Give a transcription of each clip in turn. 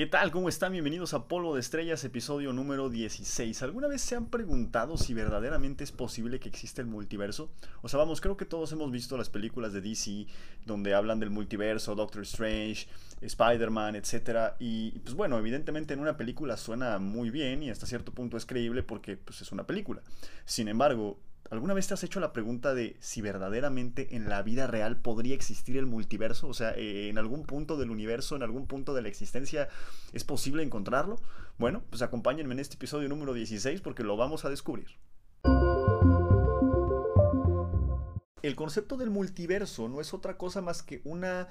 ¿Qué tal? ¿Cómo están? Bienvenidos a Polvo de Estrellas, episodio número 16. ¿Alguna vez se han preguntado si verdaderamente es posible que exista el multiverso? O sea, vamos, creo que todos hemos visto las películas de DC donde hablan del multiverso, Doctor Strange, Spider-Man, etc. Y pues bueno, evidentemente en una película suena muy bien y hasta cierto punto es creíble porque pues, es una película. Sin embargo, ¿Alguna vez te has hecho la pregunta de si verdaderamente en la vida real podría existir el multiverso? O sea, eh, en algún punto del universo, en algún punto de la existencia, ¿es posible encontrarlo? Bueno, pues acompáñenme en este episodio número 16 porque lo vamos a descubrir. El concepto del multiverso no es otra cosa más que una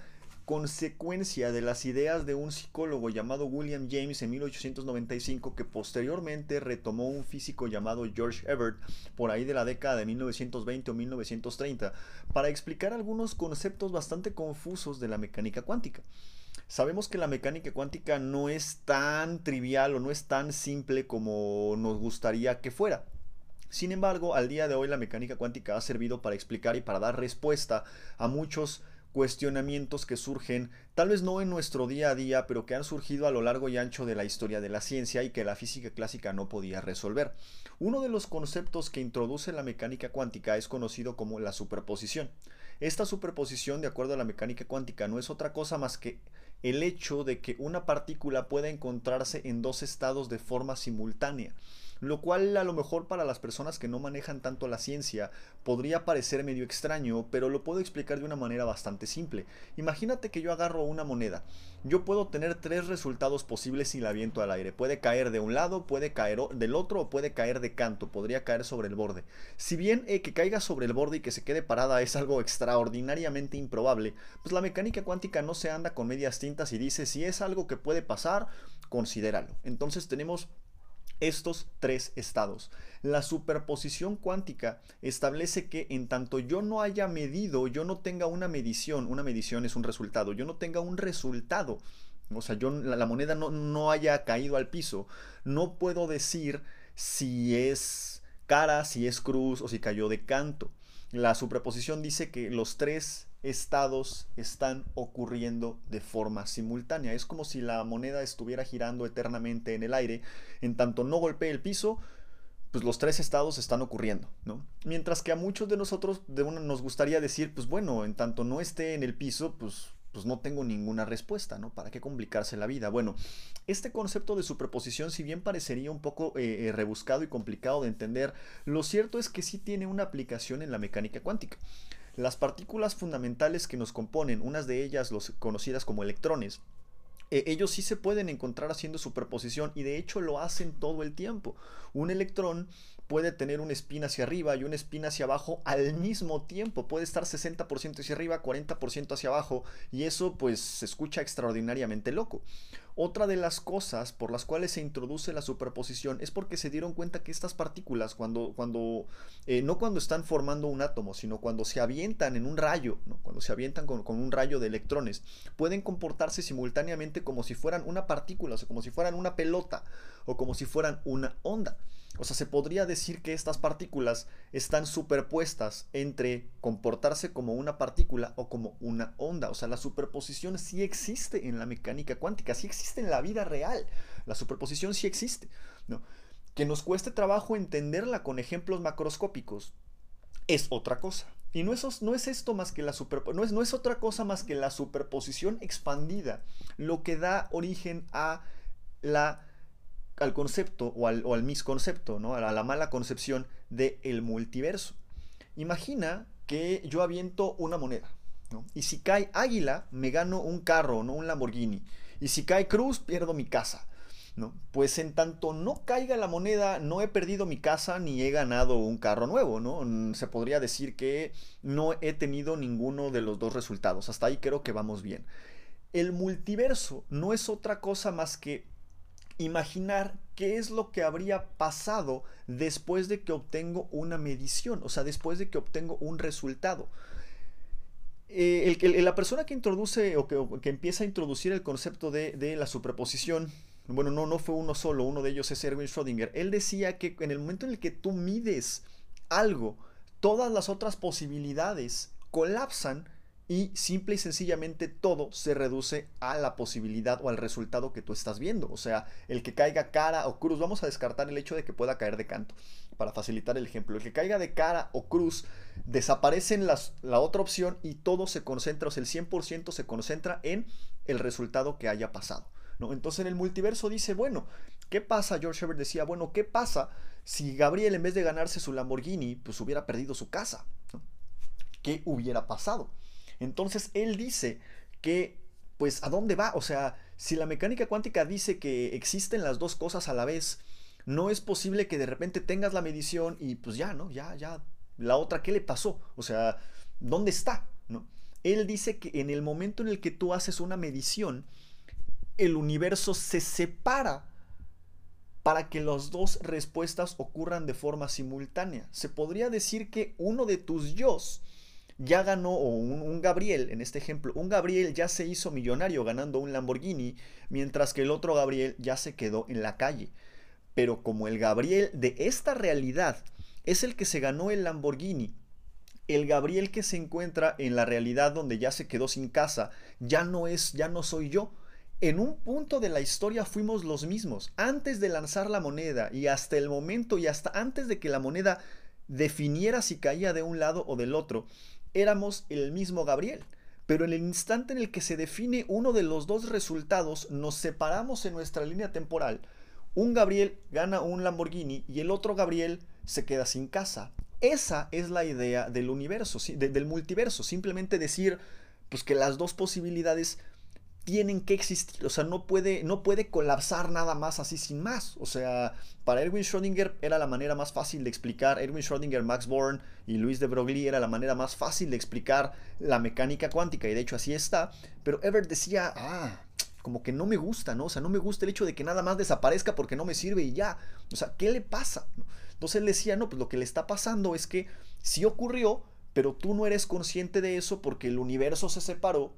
consecuencia de las ideas de un psicólogo llamado William James en 1895 que posteriormente retomó un físico llamado George Everett por ahí de la década de 1920 o 1930 para explicar algunos conceptos bastante confusos de la mecánica cuántica. Sabemos que la mecánica cuántica no es tan trivial o no es tan simple como nos gustaría que fuera. Sin embargo, al día de hoy la mecánica cuántica ha servido para explicar y para dar respuesta a muchos cuestionamientos que surgen, tal vez no en nuestro día a día, pero que han surgido a lo largo y ancho de la historia de la ciencia y que la física clásica no podía resolver. Uno de los conceptos que introduce la mecánica cuántica es conocido como la superposición. Esta superposición, de acuerdo a la mecánica cuántica, no es otra cosa más que el hecho de que una partícula pueda encontrarse en dos estados de forma simultánea lo cual a lo mejor para las personas que no manejan tanto la ciencia podría parecer medio extraño, pero lo puedo explicar de una manera bastante simple. Imagínate que yo agarro una moneda. Yo puedo tener tres resultados posibles si la viento al aire. Puede caer de un lado, puede caer del otro o puede caer de canto, podría caer sobre el borde. Si bien eh, que caiga sobre el borde y que se quede parada es algo extraordinariamente improbable, pues la mecánica cuántica no se anda con medias tintas y dice si es algo que puede pasar, considéralo. Entonces tenemos estos tres estados. La superposición cuántica establece que en tanto yo no haya medido, yo no tenga una medición, una medición es un resultado, yo no tenga un resultado, o sea, yo, la, moneda no, no haya caído al piso, no puedo decir si es cara, si es cruz o si cayó de canto. La superposición dice que los tres estados están ocurriendo de forma simultánea. Es como si la moneda estuviera girando eternamente en el aire. En tanto no golpee el piso, pues los tres estados están ocurriendo, ¿no? Mientras que a muchos de nosotros de una, nos gustaría decir, pues bueno, en tanto no esté en el piso, pues pues no tengo ninguna respuesta, ¿no? ¿Para qué complicarse la vida? Bueno, este concepto de superposición, si bien parecería un poco eh, eh, rebuscado y complicado de entender, lo cierto es que sí tiene una aplicación en la mecánica cuántica. Las partículas fundamentales que nos componen, unas de ellas los conocidas como electrones, eh, ellos sí se pueden encontrar haciendo superposición y de hecho lo hacen todo el tiempo. Un electrón puede tener una espina hacia arriba y una espina hacia abajo al mismo tiempo. Puede estar 60% hacia arriba, 40% hacia abajo y eso pues se escucha extraordinariamente loco. Otra de las cosas por las cuales se introduce la superposición es porque se dieron cuenta que estas partículas, cuando, cuando eh, no cuando están formando un átomo, sino cuando se avientan en un rayo, cuando se avientan con, con, un rayo de electrones, pueden comportarse simultáneamente como si fueran una partícula, o sea, como si fueran una pelota o como si fueran una onda. O sea, se podría decir que estas partículas están superpuestas entre comportarse como una partícula o como una onda. O sea, la superposición sí existe en la mecánica cuántica, sí existe en la vida real. La superposición sí existe. ¿no? Que nos cueste trabajo entenderla con ejemplos macroscópicos es otra cosa. Y no es, no es esto más que la no es, no es otra cosa más que la superposición expandida, lo que da origen a la al concepto o al, o al misconcepto, ¿no? a la mala concepción del el multiverso. Imagina que yo aviento una moneda, y si cae águila, me gano un carro, no un Lamborghini. Y si cae cruz, pierdo mi casa. ¿no? Pues en tanto no caiga la moneda, no he perdido mi casa ni he ganado un carro nuevo, ¿no? Mm, se podría decir que no he tenido ninguno de los dos resultados. Hasta ahí creo que vamos bien. El multiverso no es otra cosa más que imaginar qué es lo que habría pasado después de que obtengo una medición, o sea, después de que obtengo un resultado. Eh, el, la persona que introduce o que, empieza a introducir el concepto de, la superposición, bueno, no, no fue uno solo, uno de ellos es Erwin Schrödinger, él decía que en el momento en el que tú mides algo, todas las otras posibilidades colapsan y simple y sencillamente todo se reduce a la posibilidad o al resultado que tú estás viendo. O sea, el que caiga cara o cruz, vamos a descartar el hecho de que pueda caer de canto, para facilitar el ejemplo. El que caiga de cara o cruz, desaparece en la otra opción y todo se concentra, o sea, el 100% se concentra en el resultado que haya pasado. Entonces en el multiverso dice, bueno, ¿qué pasa? George Herbert decía, bueno, ¿qué pasa si Gabriel en vez de ganarse su Lamborghini, pues hubiera perdido su casa? ¿Qué hubiera pasado? Entonces él dice que, pues, ¿a dónde va? O sea, si la mecánica cuántica dice que existen las dos cosas a la vez, no es posible que de repente tengas la medición y pues ya, ¿no? Ya, ya, la otra, ¿qué le pasó? O sea, ¿dónde está? ¿No? Él dice que en el momento en el que tú haces una medición, el universo se separa para que las dos respuestas ocurran de forma simultánea. Se podría decir que uno de tus yos ya ganó, o un, Gabriel, en este ejemplo, un Gabriel ya se hizo millonario ganando un Lamborghini, mientras que el otro Gabriel ya se quedó en la calle. Pero como el Gabriel de esta realidad es el que se ganó el Lamborghini, el Gabriel que se encuentra en la realidad donde ya se quedó sin casa, ya no es, ya no soy yo. En un punto de la historia fuimos los mismos. Antes de lanzar la moneda y hasta el momento y hasta antes de que la moneda definiera si caía de un lado o del otro, éramos el mismo Gabriel. Pero en el instante en el que se define uno de los dos resultados, nos separamos en nuestra línea temporal. Un Gabriel gana un Lamborghini y el otro Gabriel se queda sin casa. Esa es la idea del universo, del multiverso. Simplemente decir pues, que las dos posibilidades tienen que existir, o sea, no puede, no puede colapsar nada más así sin más. O sea, para Erwin Schrödinger era la manera más fácil de explicar, Erwin Schrödinger, Max Born y Luis de Broglie era la manera más fácil de explicar la mecánica cuántica, y de hecho así está, pero Ebert decía, ah, como que no me gusta, ¿no? O sea, no me gusta el hecho de que nada más desaparezca porque no me sirve y ya. O sea, ¿qué le pasa? Entonces él decía, no, pues lo que le está pasando es que sí ocurrió, pero tú no eres consciente de eso porque el universo se separó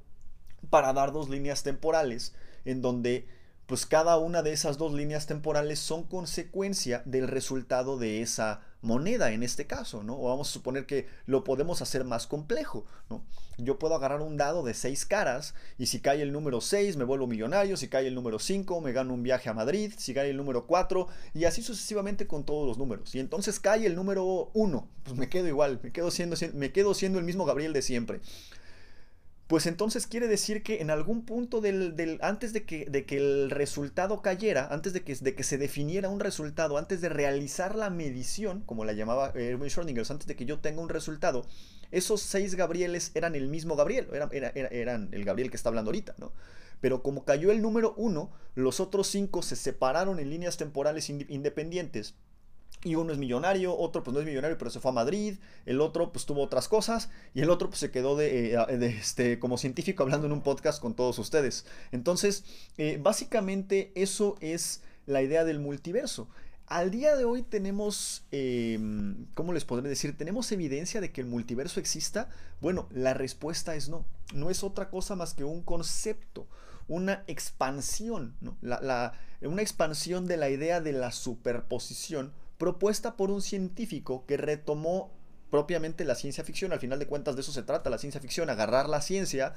para dar dos líneas temporales en donde pues cada una de esas dos líneas temporales son consecuencia del resultado de esa moneda en este caso, ¿no? Vamos a suponer que lo podemos hacer más complejo, ¿no? Yo puedo agarrar un dado de seis caras y si cae el número 6 me vuelvo millonario, si cae el número 5 me gano un viaje a Madrid, si cae el número 4 y así sucesivamente con todos los números. Y entonces cae el número 1, pues me quedo igual, me quedo siendo, me quedo siendo el mismo Gabriel de siempre pues entonces quiere decir que en algún punto del, antes de que, de que, el resultado cayera, antes de que, de que, se definiera un resultado, antes de realizar la medición, como la llamaba Erwin Schrödinger, antes de que yo tenga un resultado, esos seis Gabrieles eran el mismo Gabriel, eran, eran el Gabriel que está hablando ahorita, ¿no? Pero como cayó el número uno, los otros cinco se separaron en líneas temporales independientes y uno es millonario, otro pues no es millonario, pero se fue a Madrid, el otro pues tuvo otras cosas y el otro pues se quedó de, eh, este, como científico hablando en un podcast con todos ustedes. Entonces, eh, básicamente eso es la idea del multiverso. Al día de hoy tenemos, em, ¿cómo les podré decir? ¿Tenemos evidencia de que el multiverso exista? Bueno, la respuesta es no. No es otra cosa más que un concepto, una expansión, ¿no? una expansión de la idea de la superposición propuesta por un científico que retomó propiamente la ciencia ficción. Al final de cuentas de eso se trata la ciencia ficción, agarrar la ciencia,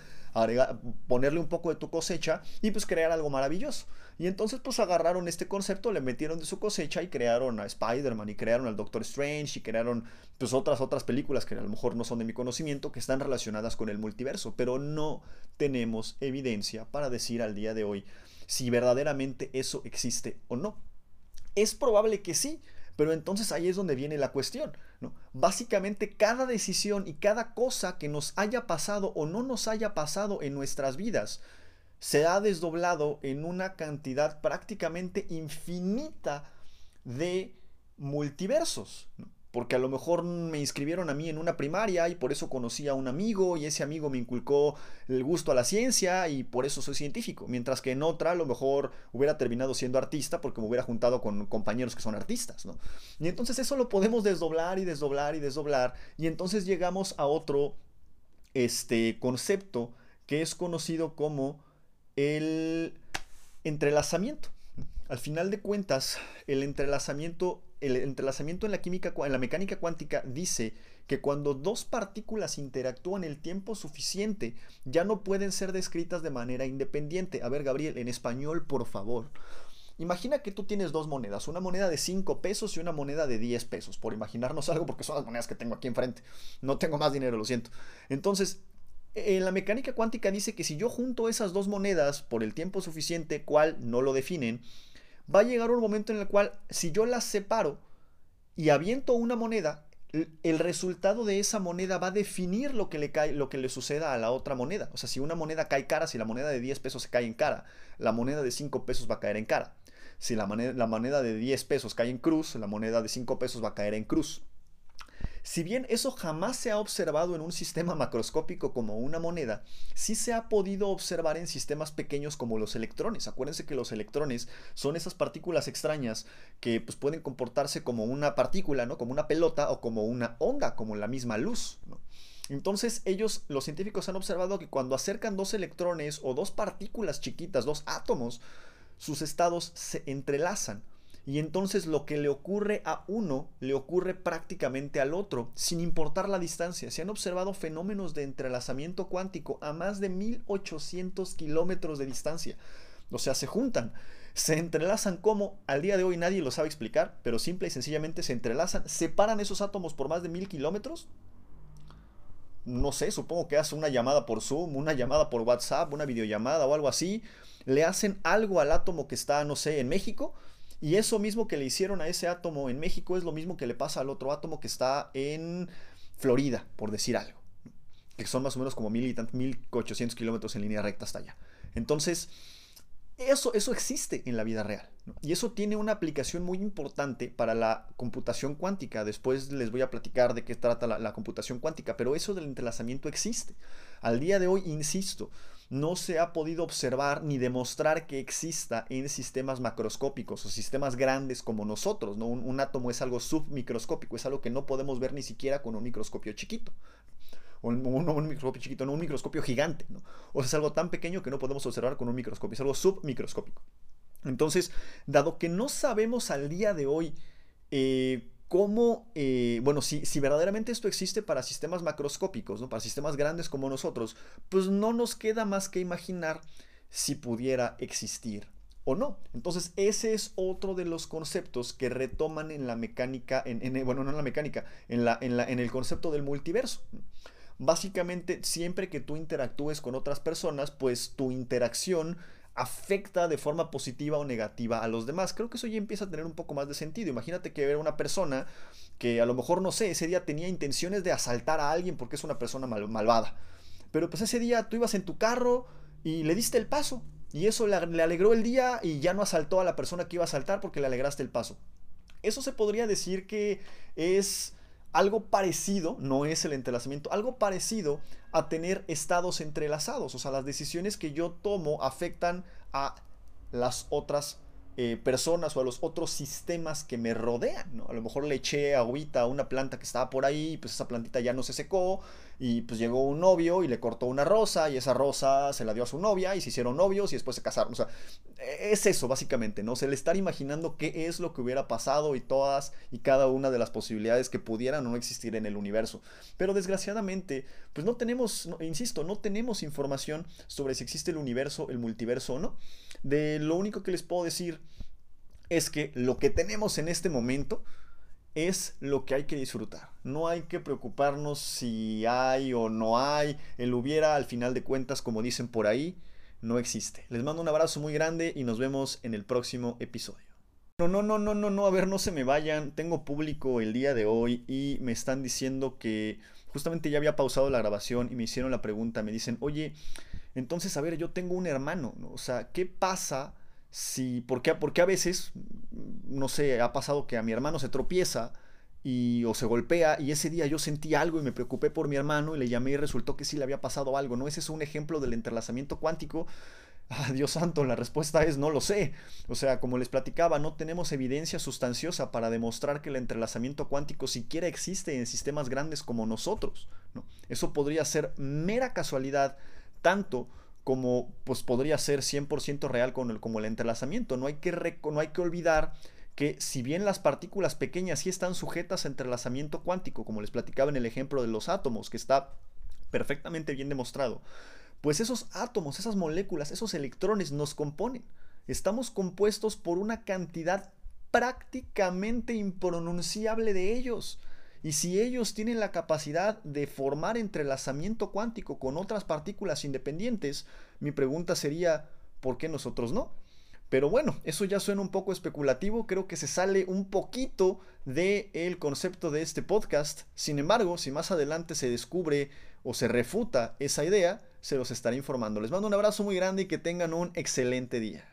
ponerle un poco de tu cosecha y pues crear algo maravilloso. Y entonces pues agarraron este concepto, le metieron de su cosecha y crearon a Spider-Man y crearon al Doctor Strange y crearon pues otras otras películas que a lo mejor no son de mi conocimiento que están relacionadas con el multiverso, pero no tenemos evidencia para decir al día de hoy si verdaderamente eso existe o no. Es probable que sí, pero entonces ahí es donde viene la cuestión. ¿no? Básicamente cada decisión y cada cosa que nos haya pasado o no nos haya pasado en nuestras vidas se ha desdoblado en una cantidad prácticamente infinita de multiversos. Porque a lo mejor me inscribieron a mí en una primaria y por eso conocí a un amigo y ese amigo me inculcó el gusto a la ciencia y por eso soy científico, mientras que en otra a lo mejor hubiera terminado siendo artista porque me hubiera juntado con compañeros que son artistas, ¿no? Y entonces eso lo podemos desdoblar y desdoblar y desdoblar y entonces llegamos a otro este concepto que es conocido como el entrelazamiento. Al final de cuentas, el entrelazamiento, el entrelazamiento en la química, en la mecánica cuántica dice que cuando dos partículas interactúan el tiempo suficiente, ya no pueden ser descritas de manera independiente. A ver, Gabriel, en español, por favor. Imagina que tú tienes dos monedas, una moneda de 5 pesos y una moneda de 10 pesos, por imaginarnos algo porque son las monedas que tengo aquí enfrente. No tengo más dinero, lo siento. Entonces, en la mecánica cuántica dice que si yo junto esas dos monedas por el tiempo suficiente, cual no lo definen, va a llegar un momento en el cual si yo las separo y aviento una moneda, el resultado de esa moneda va a definir lo que le cae, lo que le suceda a la otra moneda. O sea, si una moneda cae cara, si la moneda de 10 pesos se cae en cara, la moneda de 5 pesos va a caer en cara. Si la moneda, la moneda de 10 pesos cae en cruz, la moneda de 5 pesos va a caer en cruz. Si bien eso jamás se ha observado en un sistema macroscópico como una moneda, sí se ha podido observar en sistemas pequeños como los electrones. Acuérdense que los electrones son esas partículas extrañas que pues, pueden comportarse como una partícula, ¿no? como una pelota o como una onda, como la misma luz. Entonces ellos, los científicos han observado que cuando acercan dos electrones o dos partículas chiquitas, dos átomos, sus estados se entrelazan. Y entonces lo que le ocurre a uno le ocurre prácticamente al otro, sin importar la distancia. Se han observado fenómenos de entrelazamiento cuántico a más de 1800 kilómetros de distancia. O sea, se juntan, se entrelazan como al día de hoy nadie lo sabe explicar, pero simple y sencillamente se entrelazan, separan esos átomos por más de mil kilómetros. No sé, supongo que hace una llamada por Zoom, una llamada por WhatsApp, una videollamada o algo así. Le hacen algo al átomo que está, no sé, en México y eso mismo que le hicieron a ese átomo en México es lo mismo que le pasa al otro átomo que está en Florida, por decir algo. Que son más o menos como mil y 1800 kilómetros en línea recta hasta allá. Entonces, eso, eso existe en la vida real. Y eso tiene una aplicación muy importante para la computación cuántica. Después les voy a platicar de qué trata la computación cuántica, pero eso del entrelazamiento existe. Al día de hoy, insisto, no se ha podido observar ni demostrar que exista en sistemas macroscópicos o sistemas grandes como nosotros. ¿no? Un, átomo es algo submicroscópico, es algo que no podemos ver ni siquiera con un microscopio chiquito. O un, un, microscopio chiquito, no un microscopio gigante. O sea, es algo tan pequeño que no podemos observar con un microscopio, es algo submicroscópico. Entonces, dado que no sabemos al día de hoy eh, cómo, eh, bueno, si, si, verdaderamente esto existe para sistemas macroscópicos, ¿no? para sistemas grandes como nosotros, pues no nos queda más que imaginar si pudiera existir o no. Entonces, ese es otro de los conceptos que retoman en la mecánica, en, bueno, no en la mecánica, en, en, en el concepto del multiverso. Básicamente, siempre que tú interactúes con otras personas, pues tu interacción afecta de forma positiva o negativa a los demás. Creo que eso ya empieza a tener un poco más de sentido. Imagínate que ver una persona que a lo mejor, no sé, ese día tenía intenciones de asaltar a alguien porque es una persona malvada. Pero pues ese día tú ibas en tu carro y le diste el paso. Y eso le, le alegró el día y ya no asaltó a la persona que iba a asaltar porque le alegraste el paso. Eso se podría decir que es algo parecido, no es el entrelazamiento, algo parecido a tener estados entrelazados. O sea, las decisiones que yo tomo afectan a las otras eh, personas o a los otros sistemas que me rodean. ¿no? A lo mejor le eché agüita a una planta que estaba por ahí, pues esa plantita ya no se secó y pues llegó un novio y le cortó una rosa y esa rosa se la dio a su novia y se hicieron novios y después se casaron. O sea, e-, es eso básicamente, ¿no? Se le estar imaginando qué es lo que hubiera pasado y todas y cada una de las posibilidades que pudieran o no existir en el universo. Pero desgraciadamente, pues no tenemos, insisto, no tenemos información sobre si existe el universo, el multiverso o no. De lo único que les puedo decir es que lo que tenemos en este momento es lo que hay que disfrutar. No hay que preocuparnos si hay o no hay. El hubiera, al final de cuentas, como dicen por ahí, no existe. Les mando un abrazo muy grande y nos vemos en el próximo episodio. No, no, no, no, no, no, a ver, no se me vayan. Tengo público el día de hoy y me están diciendo que justamente ya había pausado la grabación y me hicieron la pregunta. Me dicen, oye, entonces, a ver, yo tengo un hermano, ¿no? O sea, ¿qué pasa si, por qué, porque a veces, no sé, ha pasado que a mi hermano se tropieza y, o se golpea y ese día yo sentí algo y me preocupé por mi hermano y le llamé y resultó que sí le había pasado algo, ¿no? Ese es un ejemplo del entrelazamiento cuántico. Ah, Dios santo, la respuesta es no lo sé. O sea, como les platicaba, no tenemos evidencia sustanciosa para demostrar que el entrelazamiento cuántico siquiera existe en sistemas grandes como nosotros. ¿no? Eso podría ser mera casualidad tanto como pues podría ser 100% real con el, como el entrelazamiento. No hay, que no hay que olvidar que si bien las partículas pequeñas sí están sujetas a entrelazamiento cuántico, como les platicaba en el ejemplo de los átomos, que está perfectamente bien demostrado, pues esos átomos, esas moléculas, esos electrones nos componen. Estamos compuestos por una cantidad prácticamente impronunciable de ellos. Y si ellos tienen la capacidad de formar entrelazamiento cuántico con otras partículas independientes, mi pregunta sería, ¿por qué nosotros no? Pero bueno, eso ya suena un poco especulativo, creo que se sale un poquito del el concepto de este podcast. Sin embargo, si más adelante se descubre o se refuta esa idea, se los estaré informando. Les mando un abrazo muy grande y que tengan un excelente día.